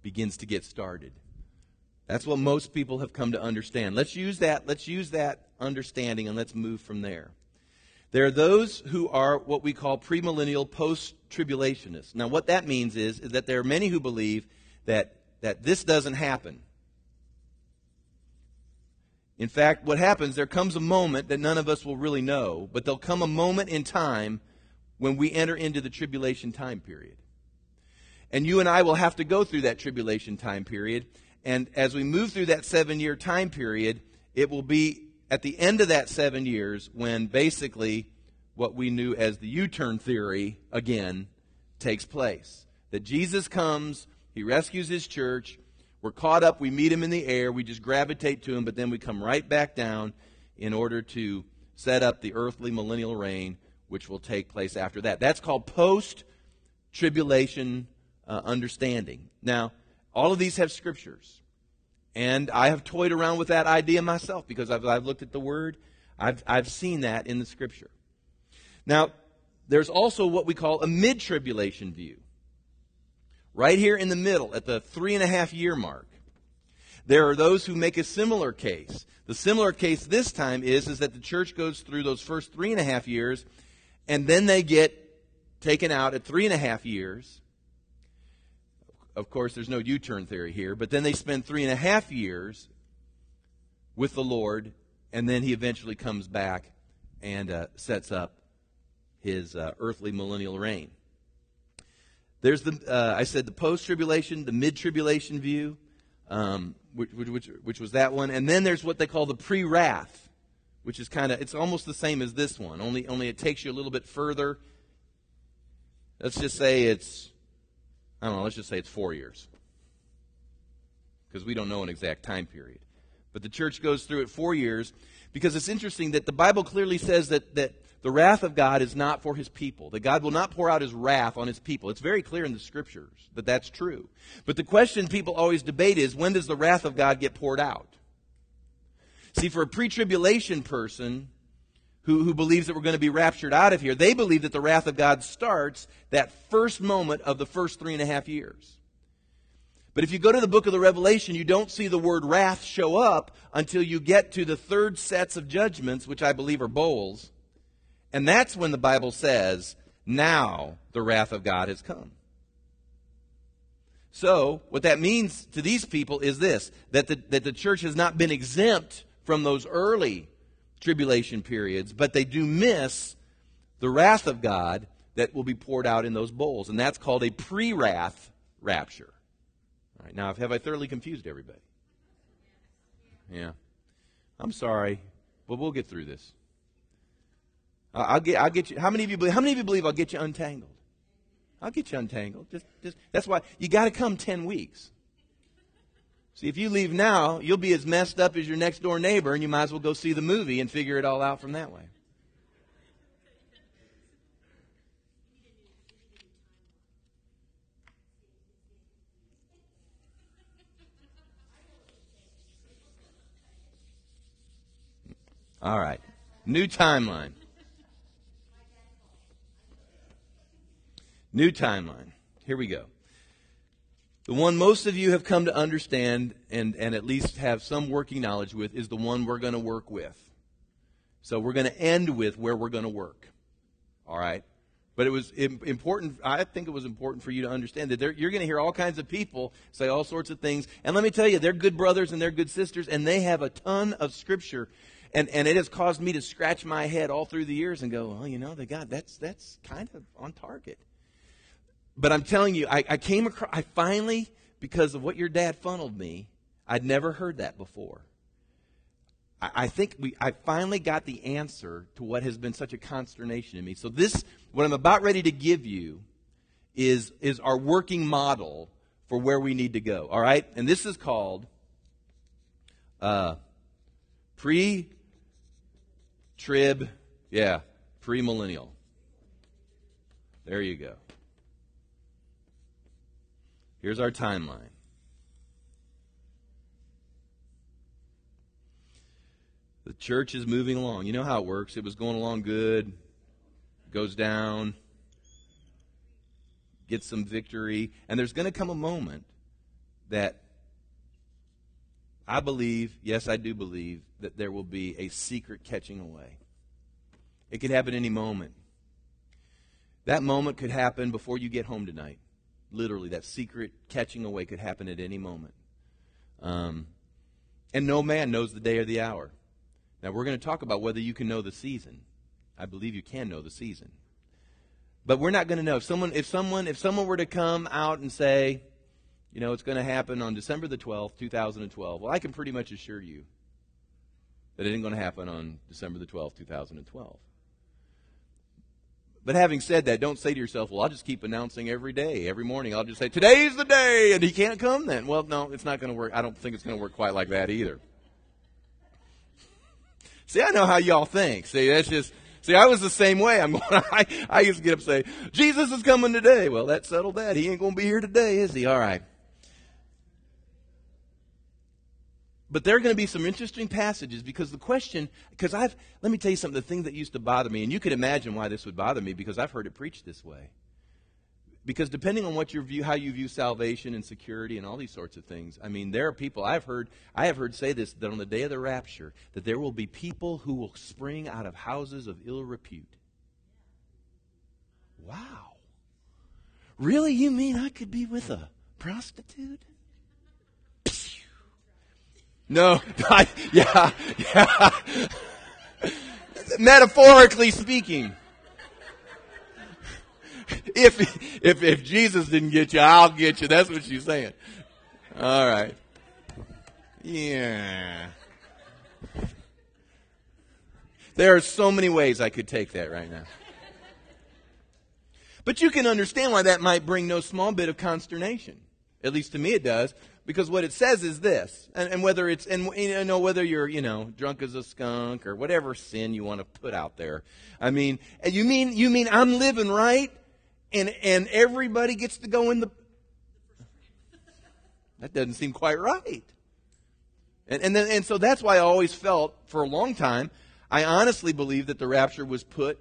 Speaker 1: begins to get started. That's what most people have come to understand. Let's use that, let's use that understanding and let's move from there. There are those who are what we call premillennial post tribulationists. Now, what that means is, is that there are many who believe that, that this doesn't happen. In fact, what happens, there comes a moment that none of us will really know, but there'll come a moment in time when we enter into the tribulation time period. And you and I will have to go through that tribulation time period. And as we move through that seven year time period, it will be at the end of that seven years when basically what we knew as the U turn theory again takes place. That Jesus comes, he rescues his church, we're caught up, we meet him in the air, we just gravitate to him, but then we come right back down in order to set up the earthly millennial reign, which will take place after that. That's called post tribulation uh, understanding. Now, all of these have scriptures. And I have toyed around with that idea myself because I've, I've looked at the Word. I've, I've seen that in the Scripture. Now, there's also what we call a mid tribulation view. Right here in the middle, at the three and a half year mark, there are those who make a similar case. The similar case this time is, is that the church goes through those first three and a half years, and then they get taken out at three and a half years, of course, there's no U turn theory here, but then they spend three and a half years with the Lord, and then he eventually comes back and uh, sets up his uh, earthly millennial reign. There's the, uh, I said, the post tribulation, the mid tribulation view, um, which, which, which, was that one. And then there's what they call the pre wrath, which is kind of, it's almost the same as this one, only, only it takes you a little bit further. Let's just say it's I don't know, let's just say it's four years. Because we don't know an exact time period. But the church goes through it four years because it's interesting that the Bible clearly says that, that the wrath of God is not for his people, that God will not pour out his wrath on his people. It's very clear in the scriptures that that's true. But the question people always debate is when does the wrath of God get poured out? See, for a pre tribulation person, who, who believes that we're going to be raptured out of here, they believe that the wrath of God starts that first moment of the first three and a half years. But if you go to the book of the Revelation, you don't see the word wrath show up until you get to the third sets of judgments, which I believe are bowls. And that's when the Bible says, now the wrath of God has come. So, what that means to these people is this that the, that the church has not been exempt from those early tribulation periods, but they do miss the wrath of God that will be poured out in those bowls. And that's called a pre wrath rapture. All right, now, have I thoroughly confused everybody? Yeah. I'm sorry, but we'll get through this. I'll get, I'll get you. How many of you believe? How many of you believe I'll get you untangled? I'll get you untangled. Just, just. That's why you got to come ten weeks. See, if you leave now, you'll be as messed up as your next door neighbor, and you might as well go see the movie and figure it all out from that way. All right. New timeline. New timeline. Here we go. The one most of you have come to understand and, and at least have some working knowledge with is the one we're going to work with. So we're going to end with where we're going to work. All right? But it was important, I think it was important for you to understand that you're going to hear all kinds of people say all sorts of things. And let me tell you, they're good brothers and they're good sisters, and they have a ton of scripture. And, and it has caused me to scratch my head all through the years and go, well, you know, they got that's that's kind of on target. But I'm telling you, I, I came across, I finally, because of what your dad funneled me, I'd never heard that before. I, I think we, I finally got the answer to what has been such a consternation in me. So this, what I'm about ready to give you, is is our working model for where we need to go. All right, and this is called uh, pre-trib, yeah, pre-millennial. There you go. Here's our timeline. The church is moving along. You know how it works. It was going along good, goes down, gets some victory, and there's going to come a moment that I believe, yes, I do believe, that there will be a secret catching away. It could happen any moment. That moment could happen before you get home tonight. Literally, that secret catching away could happen at any moment. Um, and no man knows the day or the hour. Now, we're going to talk about whether you can know the season. I believe you can know the season. But we're not going to know. If someone, if someone, if someone were to come out and say, you know, it's going to happen on December the 12th, 2012, well, I can pretty much assure you that it ain't going to happen on December the 12th, 2012. But having said that, don't say to yourself, well, I'll just keep announcing every day, every morning. I'll just say, today's the day, and he can't come then. Well, no, it's not going to work. I don't think it's going to work quite like that either. See, I know how y'all think. See, that's just, see, I was the same way. I'm going, I, I used to get up and say, Jesus is coming today. Well, that settled that. He ain't going to be here today, is he? All right. But there are going to be some interesting passages because the question, because I've, let me tell you something, the thing that used to bother me, and you can imagine why this would bother me because I've heard it preached this way. Because depending on what your view, how you view salvation and security and all these sorts of things, I mean, there are people I've heard, I have heard say this that on the day of the rapture, that there will be people who will spring out of houses of ill repute. Wow. Really? You mean I could be with a prostitute? No, I, yeah, yeah. Metaphorically speaking. If, if, if Jesus didn't get you, I'll get you. That's what she's saying. All right. Yeah. There are so many ways I could take that right now. But you can understand why that might bring no small bit of consternation. At least to me it does because what it says is this and, and, whether it's and you know whether you're you know drunk as a skunk or whatever sin you want to put out there. I mean you mean you mean i'm living right and and everybody gets to go in the that doesn't seem quite right. And and then, and so that's why i always felt for a long time i honestly believe that the rapture was put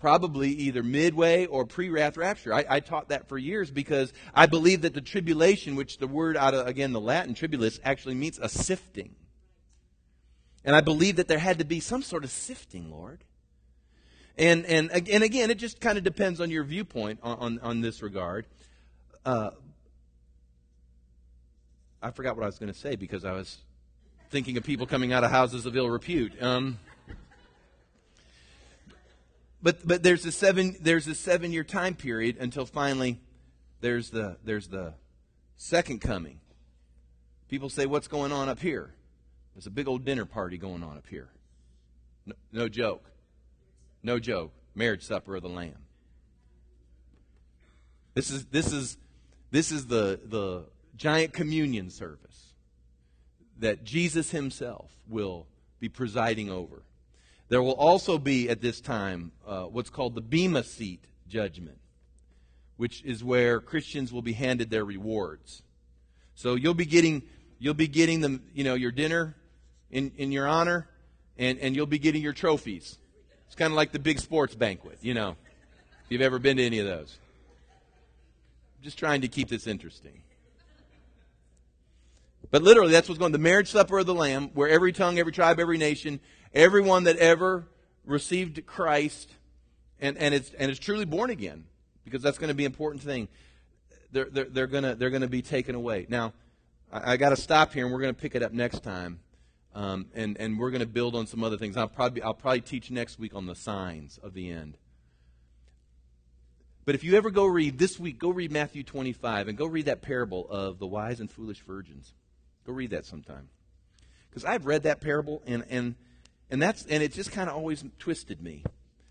Speaker 1: probably either midway or pre-wrath rapture. I, I, taught that for years because I believe that the tribulation, which the word out of again the Latin tribulus actually means a sifting, and I believe that there had to be some sort of sifting, Lord. And and and again, it just kind of depends on your viewpoint on on, on this regard. Uh, I forgot what I was going to say because I was thinking of people coming out of houses of ill repute. Um, but but there's a seven there's a seven year time period until finally there's the there's the second coming. People say, "What's going on up here?" There's a big old dinner party going on up here. No, no joke. No joke. Marriage supper of the Lamb. This is this is this is the the giant communion service that Jesus Himself will be presiding over. There will also be at this time uh, what's called the Bema Seat judgment, which is where Christians will be handed their rewards. So you'll be getting you'll be getting them, you know, your dinner in, in your honor, and, and you'll be getting your trophies. It's kind of like the big sports banquet, you know, if you've ever been to any of those. I'm just trying to keep this interesting. But literally, that's what's going on. The marriage supper of the Lamb, where every tongue, every tribe, every nation, everyone that ever received Christ and, and, it's, and it's truly born again, because that's going to be an important thing, they're, they're, they're going to they're gonna be taken away. Now, I, I got to stop here, and we're going to pick it up next time. Um, and, and we're going to build on some other things. I'll probably, I'll probably teach next week on the signs of the end. But if you ever go read this week, go read Matthew 25 and go read that parable of the wise and foolish virgins. Go read that sometime. Because I've read that parable and, and, and, that's, and it just kind of always twisted me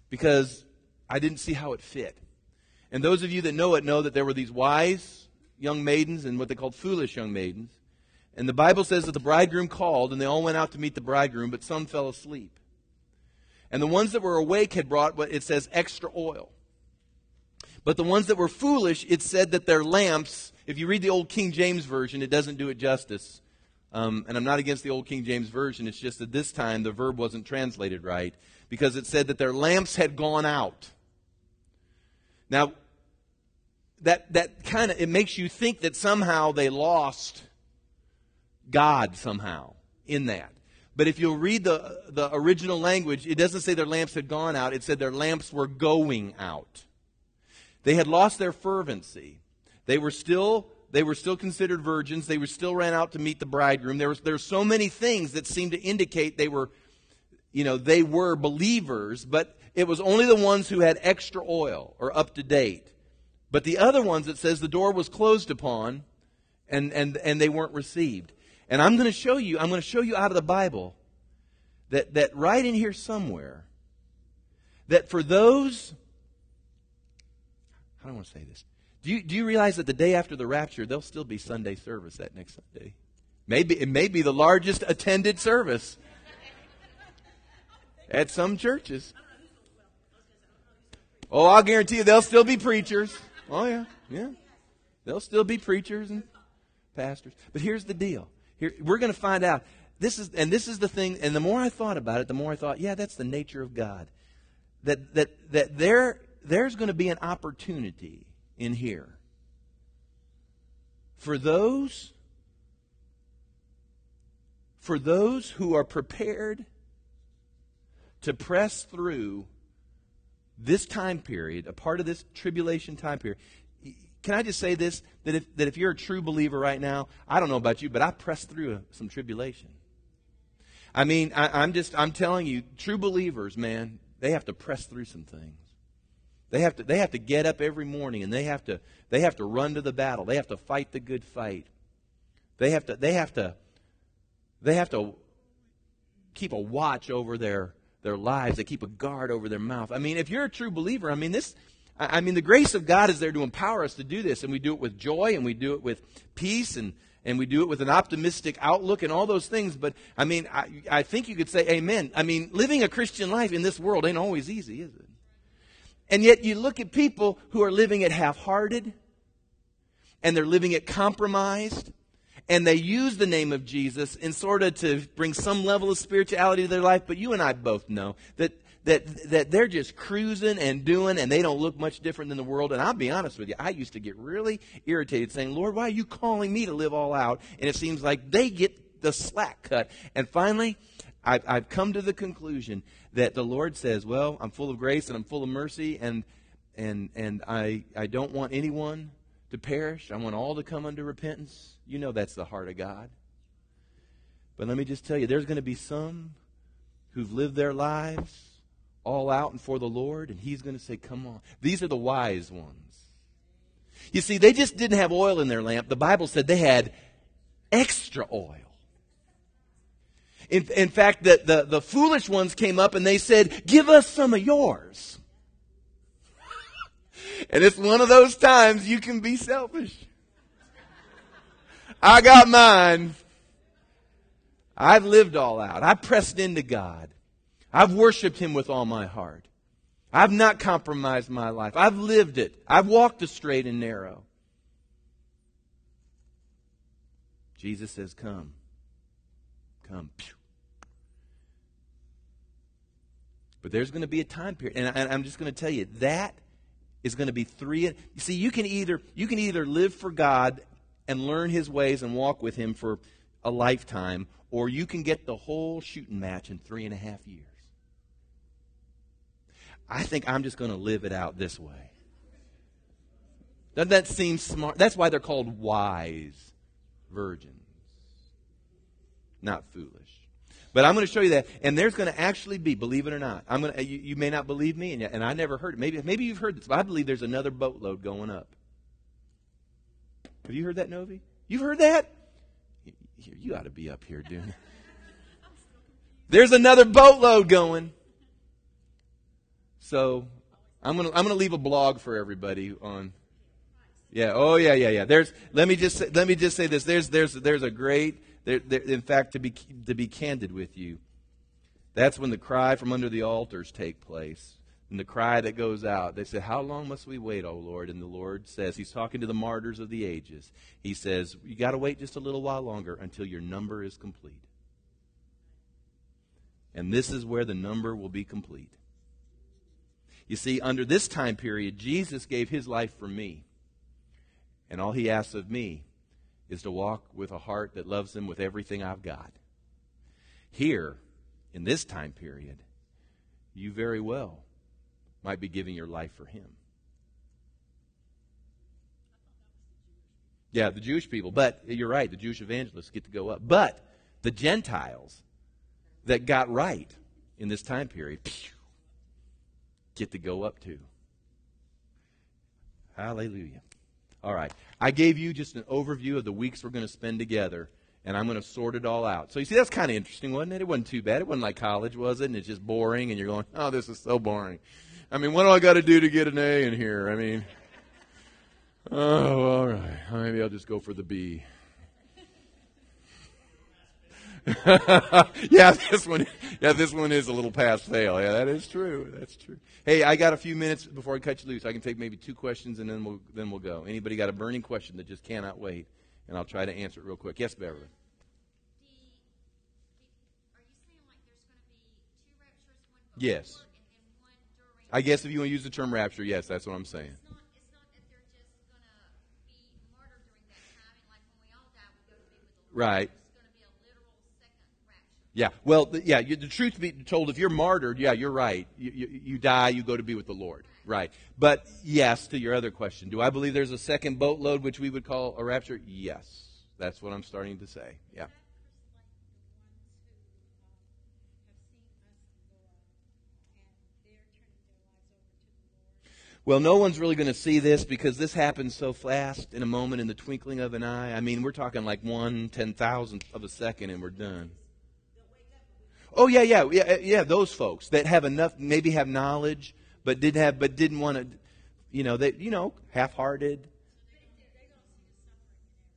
Speaker 1: because I didn't see how it fit. And those of you that know it know that there were these wise young maidens and what they called foolish young maidens. And the Bible says that the bridegroom called and they all went out to meet the bridegroom, but some fell asleep. And the ones that were awake had brought what it says extra oil. But the ones that were foolish, it said that their lamps, if you read the old King James Version, it doesn't do it justice. Um, and I'm not against the old King James Version, it's just that this time the verb wasn't translated right because it said that their lamps had gone out. Now, that, that kind of, it makes you think that somehow they lost God somehow in that. But if you'll read the, the original language, it doesn't say their lamps had gone out, it said their lamps were going out. They had lost their fervency. They were still they were still considered virgins. They were still ran out to meet the bridegroom. There was there were so many things that seemed to indicate they were you know, they were believers, but it was only the ones who had extra oil or up to date. But the other ones, it says the door was closed upon and, and, and they weren't received. And I'm going to show you, I'm going to show you out of the Bible that, that right in here somewhere, that for those, how do I want to say this? Do you, do you realize that the day after the rapture, there'll still be Sunday service that next Sunday? Maybe, it may be the largest attended service at some churches. Oh, I'll guarantee you there'll still be preachers. Oh, yeah, yeah. There'll still be preachers and pastors. But here's the deal. Here, we're going to find out. This is, and this is the thing, and the more I thought about it, the more I thought, yeah, that's the nature of God. That, that, that there, there's going to be an opportunity in here for those for those who are prepared to press through this time period, a part of this tribulation time period. Can I just say this? That if, that if you're a true believer right now, I don't know about you, but I pressed through some tribulation. I mean, I, I'm just, I'm telling you, true believers, man, they have to press through some things. They have to, they have to get up every morning and they have to, they have to run to the battle. They have to fight the good fight. They have to, they have to, they have to keep a watch over their, their lives. They keep a guard over their mouth. I mean, if you're a true believer, I mean, this, I mean, the grace of God is there to empower us to do this, and we do it with joy, and we do it with peace, and, and we do it with an optimistic outlook, and all those things. But, I mean, I, I think you could say amen. I mean, living a Christian life in this world ain't always easy, is it? And yet, you look at people who are living it half hearted, and they're living it compromised, and they use the name of Jesus in sort of to bring some level of spirituality to their life. But you and I both know that that that they're just cruising and doing, and they don't look much different than the world. And I'll be honest with you, I used to get really irritated, saying, "Lord, why are you calling me to live all out?" And it seems like they get the slack cut. And finally, I've, I've come to the conclusion that the Lord says, "Well, I'm full of grace and I'm full of mercy, and and and I I don't want anyone to perish. I want all to come unto repentance. You know that's the heart of God. But let me just tell you, there's going to be some who've lived their lives all out and for the Lord, and He's going to say, Come on. These are the wise ones. You see, they just didn't have oil in their lamp. The Bible said they had extra oil. In, in fact, the, the, the foolish ones came up and they said, Give us some of yours. And it's one of those times you can be selfish. I got mine. I've lived all out. I pressed into God. I've worshiped Him with all my heart. I've not compromised my life. I've lived it. I've walked the straight and narrow. Jesus says, Come. Come. But there's going to be a time period, and I'm just going to tell you that is going to be three. You see, you can either you can either live for God and learn His ways and walk with Him for a lifetime, or you can get the whole shooting match in three and a half years. I think I'm just going to live it out this way. Doesn't that seem smart? That's why they're called wise virgins, not foolish. But I'm going to show you that, and there's going to actually be, believe it or not, I'm going to. You, you may not believe me, and, and I never heard it. Maybe maybe you've heard this, but I believe there's another boatload going up. Have you heard that, Novi? You've heard that? You, you ought to be up here doing. There's another boatload going. So I'm gonna I'm gonna leave a blog for everybody on. Yeah. Oh yeah yeah yeah. There's let me just say, let me just say this. There's there's there's a great there, there, in fact to be to be candid with you. That's when the cry from under the altars take place. And the cry that goes out, they say, How long must we wait, O Lord? And the Lord says, He's talking to the martyrs of the ages. He says, You got to wait just a little while longer until your number is complete. And this is where the number will be complete. You see, under this time period, Jesus gave his life for me. And all he asks of me is to walk with a heart that loves him with everything I've got. Here, in this time period, you very well might be giving your life for him. Yeah, the Jewish people. But you're right, the Jewish evangelists get to go up. But the Gentiles that got right in this time period, get to go up too. Hallelujah. All right. I gave you just an overview of the weeks we're going to spend together, and I'm going to sort it all out. So you see, that's kind of interesting, wasn't it? It wasn't too bad. It wasn't like college, was it? And it's just boring, and you're going, oh, this is so boring. I mean, what do I got to do to get an A in here? I mean, oh, all right. Maybe I'll just go for the B. yeah, this one. Yeah, this one is a little pass fail. Yeah, that is true. That's true. Hey, I got a few minutes before I cut you loose. I can take maybe two questions and then we'll then we'll go. Anybody got a burning question that just cannot wait? And I'll try to answer it real quick. Yes, Beverly. Yes. I guess if you want to use the term rapture, yes, that's what I'm saying. Right. Yeah. Well, yeah. You, the truth be told, if you're martyred, yeah, you're right. You, you, you, die, you go to be with the Lord. Right. But yes, to your other question, do I believe there's a second boatload, which we would call a rapture? Yes. That's what I'm starting to say. Yeah. Well, no one's really going to see this because this happens so fast in a moment, in the twinkling of an eye. I mean, we're talking like one ten thousandth of a second and we're done. Oh yeah, yeah, yeah, eh, yeah. Those folks that have enough, maybe have knowledge, but didn't have, but didn't want to, you know, they, you know, half-hearted.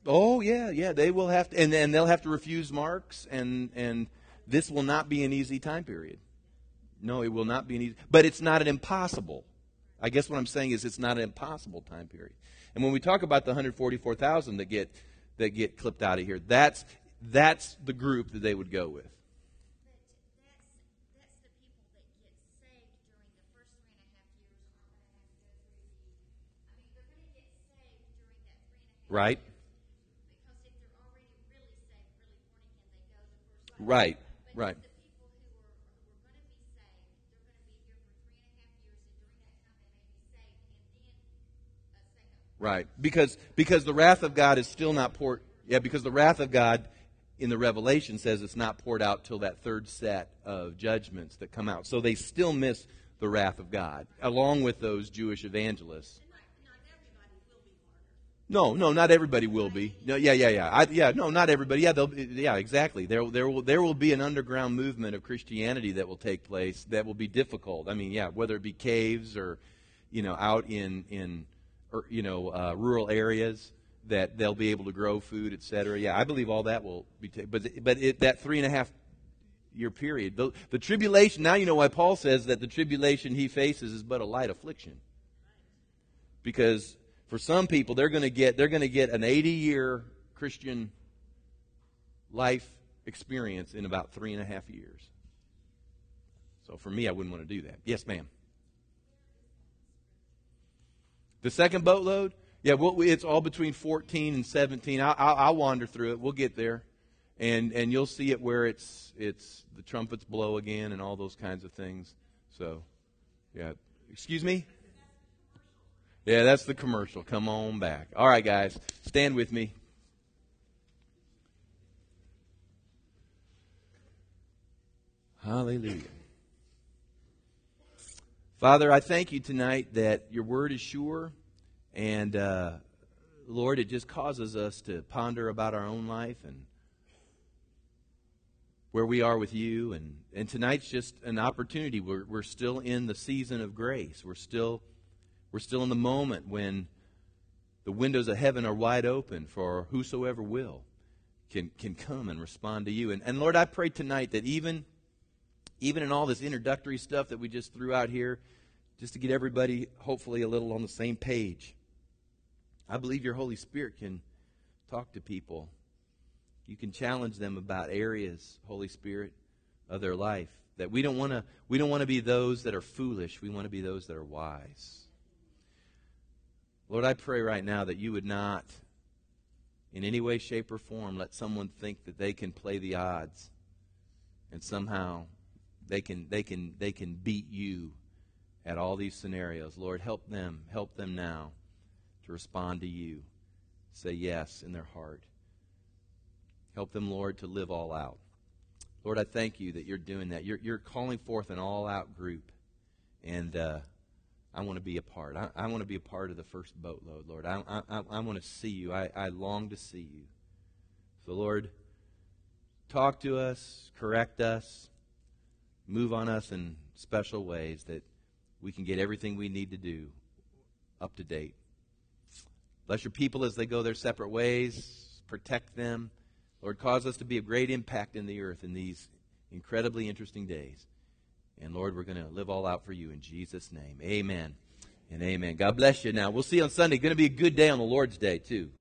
Speaker 1: Oh yeah, yeah. They will have to, and and they'll have to refuse marks, and and this will not be an easy time period. No, it will not be an easy. But it's not an impossible. I guess what I'm saying is it's not an impossible time period. And when we talk about the 144,000 that get that get clipped out of here, that's that's the group that they would go with. Right? Right, right. Right. Because because the wrath of God is still not poured yeah, because the wrath of God in the Revelation says it's not poured out till that third set of judgments that come out. So they still miss the wrath of God, along with those Jewish evangelists. No, no, not everybody will be. No, yeah, yeah, yeah, I, yeah. No, not everybody. Yeah, they'll, yeah, exactly. There, there will, there will be an underground movement of Christianity that will take place that will be difficult. I mean, yeah, whether it be caves or, you know, out in in or, you know, uh, rural areas that they'll be able to grow food, et cetera. Yeah, I believe all that will be taken. But, but it, that three and a half year period, the, the tribulation, now you know why Paul says that the tribulation he faces is but a light affliction. Because for some people, they're going to get, they're going to get an 80 year Christian life experience in about three and a half years. So for me, I wouldn't want to do that. Yes, ma'am. The second boatload, yeah, well, it's all between 14 and 17. I'll, I'll, I'll, wander through it. We'll get there. and and you'll see it where it's it's the trumpets blow again and all those kinds of things. So, yeah. Excuse me. Yeah, that's the commercial. Come on back. All right, guys, stand with me. Hallelujah. Father, I thank you tonight that your word is sure, and uh, Lord, it just causes us to ponder about our own life and where we are with you. And, and tonight's just an opportunity. We're, we're still in the season of grace. We're still, we're still in the moment when the windows of heaven are wide open for whosoever will can, can come and respond to you. And, and Lord, I pray tonight that even, even in all this introductory stuff that we just threw out here, just to get everybody hopefully a little on the same page, I believe your Holy Spirit can talk to people you can challenge them about areas, Holy Spirit, of their life that we don't want to we don't want to be those that are foolish. We want to be those that are wise. Lord, I pray right now that you would not in any way shape or form let someone think that they can play the odds and somehow they can they can they can beat you at all these scenarios. Lord, help them, help them now to respond to you. Say yes in their heart. Help them, Lord, to live all out. Lord, I thank you that you're doing that. You're, you're calling forth an all out group. And uh, I want to be a part. I, I want to be a part of the first boatload, Lord. I, I, I want to see you. I, I long to see you. So, Lord, talk to us, correct us, move on us in special ways that we can get everything we need to do up to date. Bless your people as they go their separate ways. Protect them. Lord, cause us to be a great impact in the earth in these incredibly interesting days. And Lord, we're going to live all out for you in Jesus' name. Amen and amen. God bless you now. We'll see you on Sunday. Going to be a good day on the Lord's Day, too.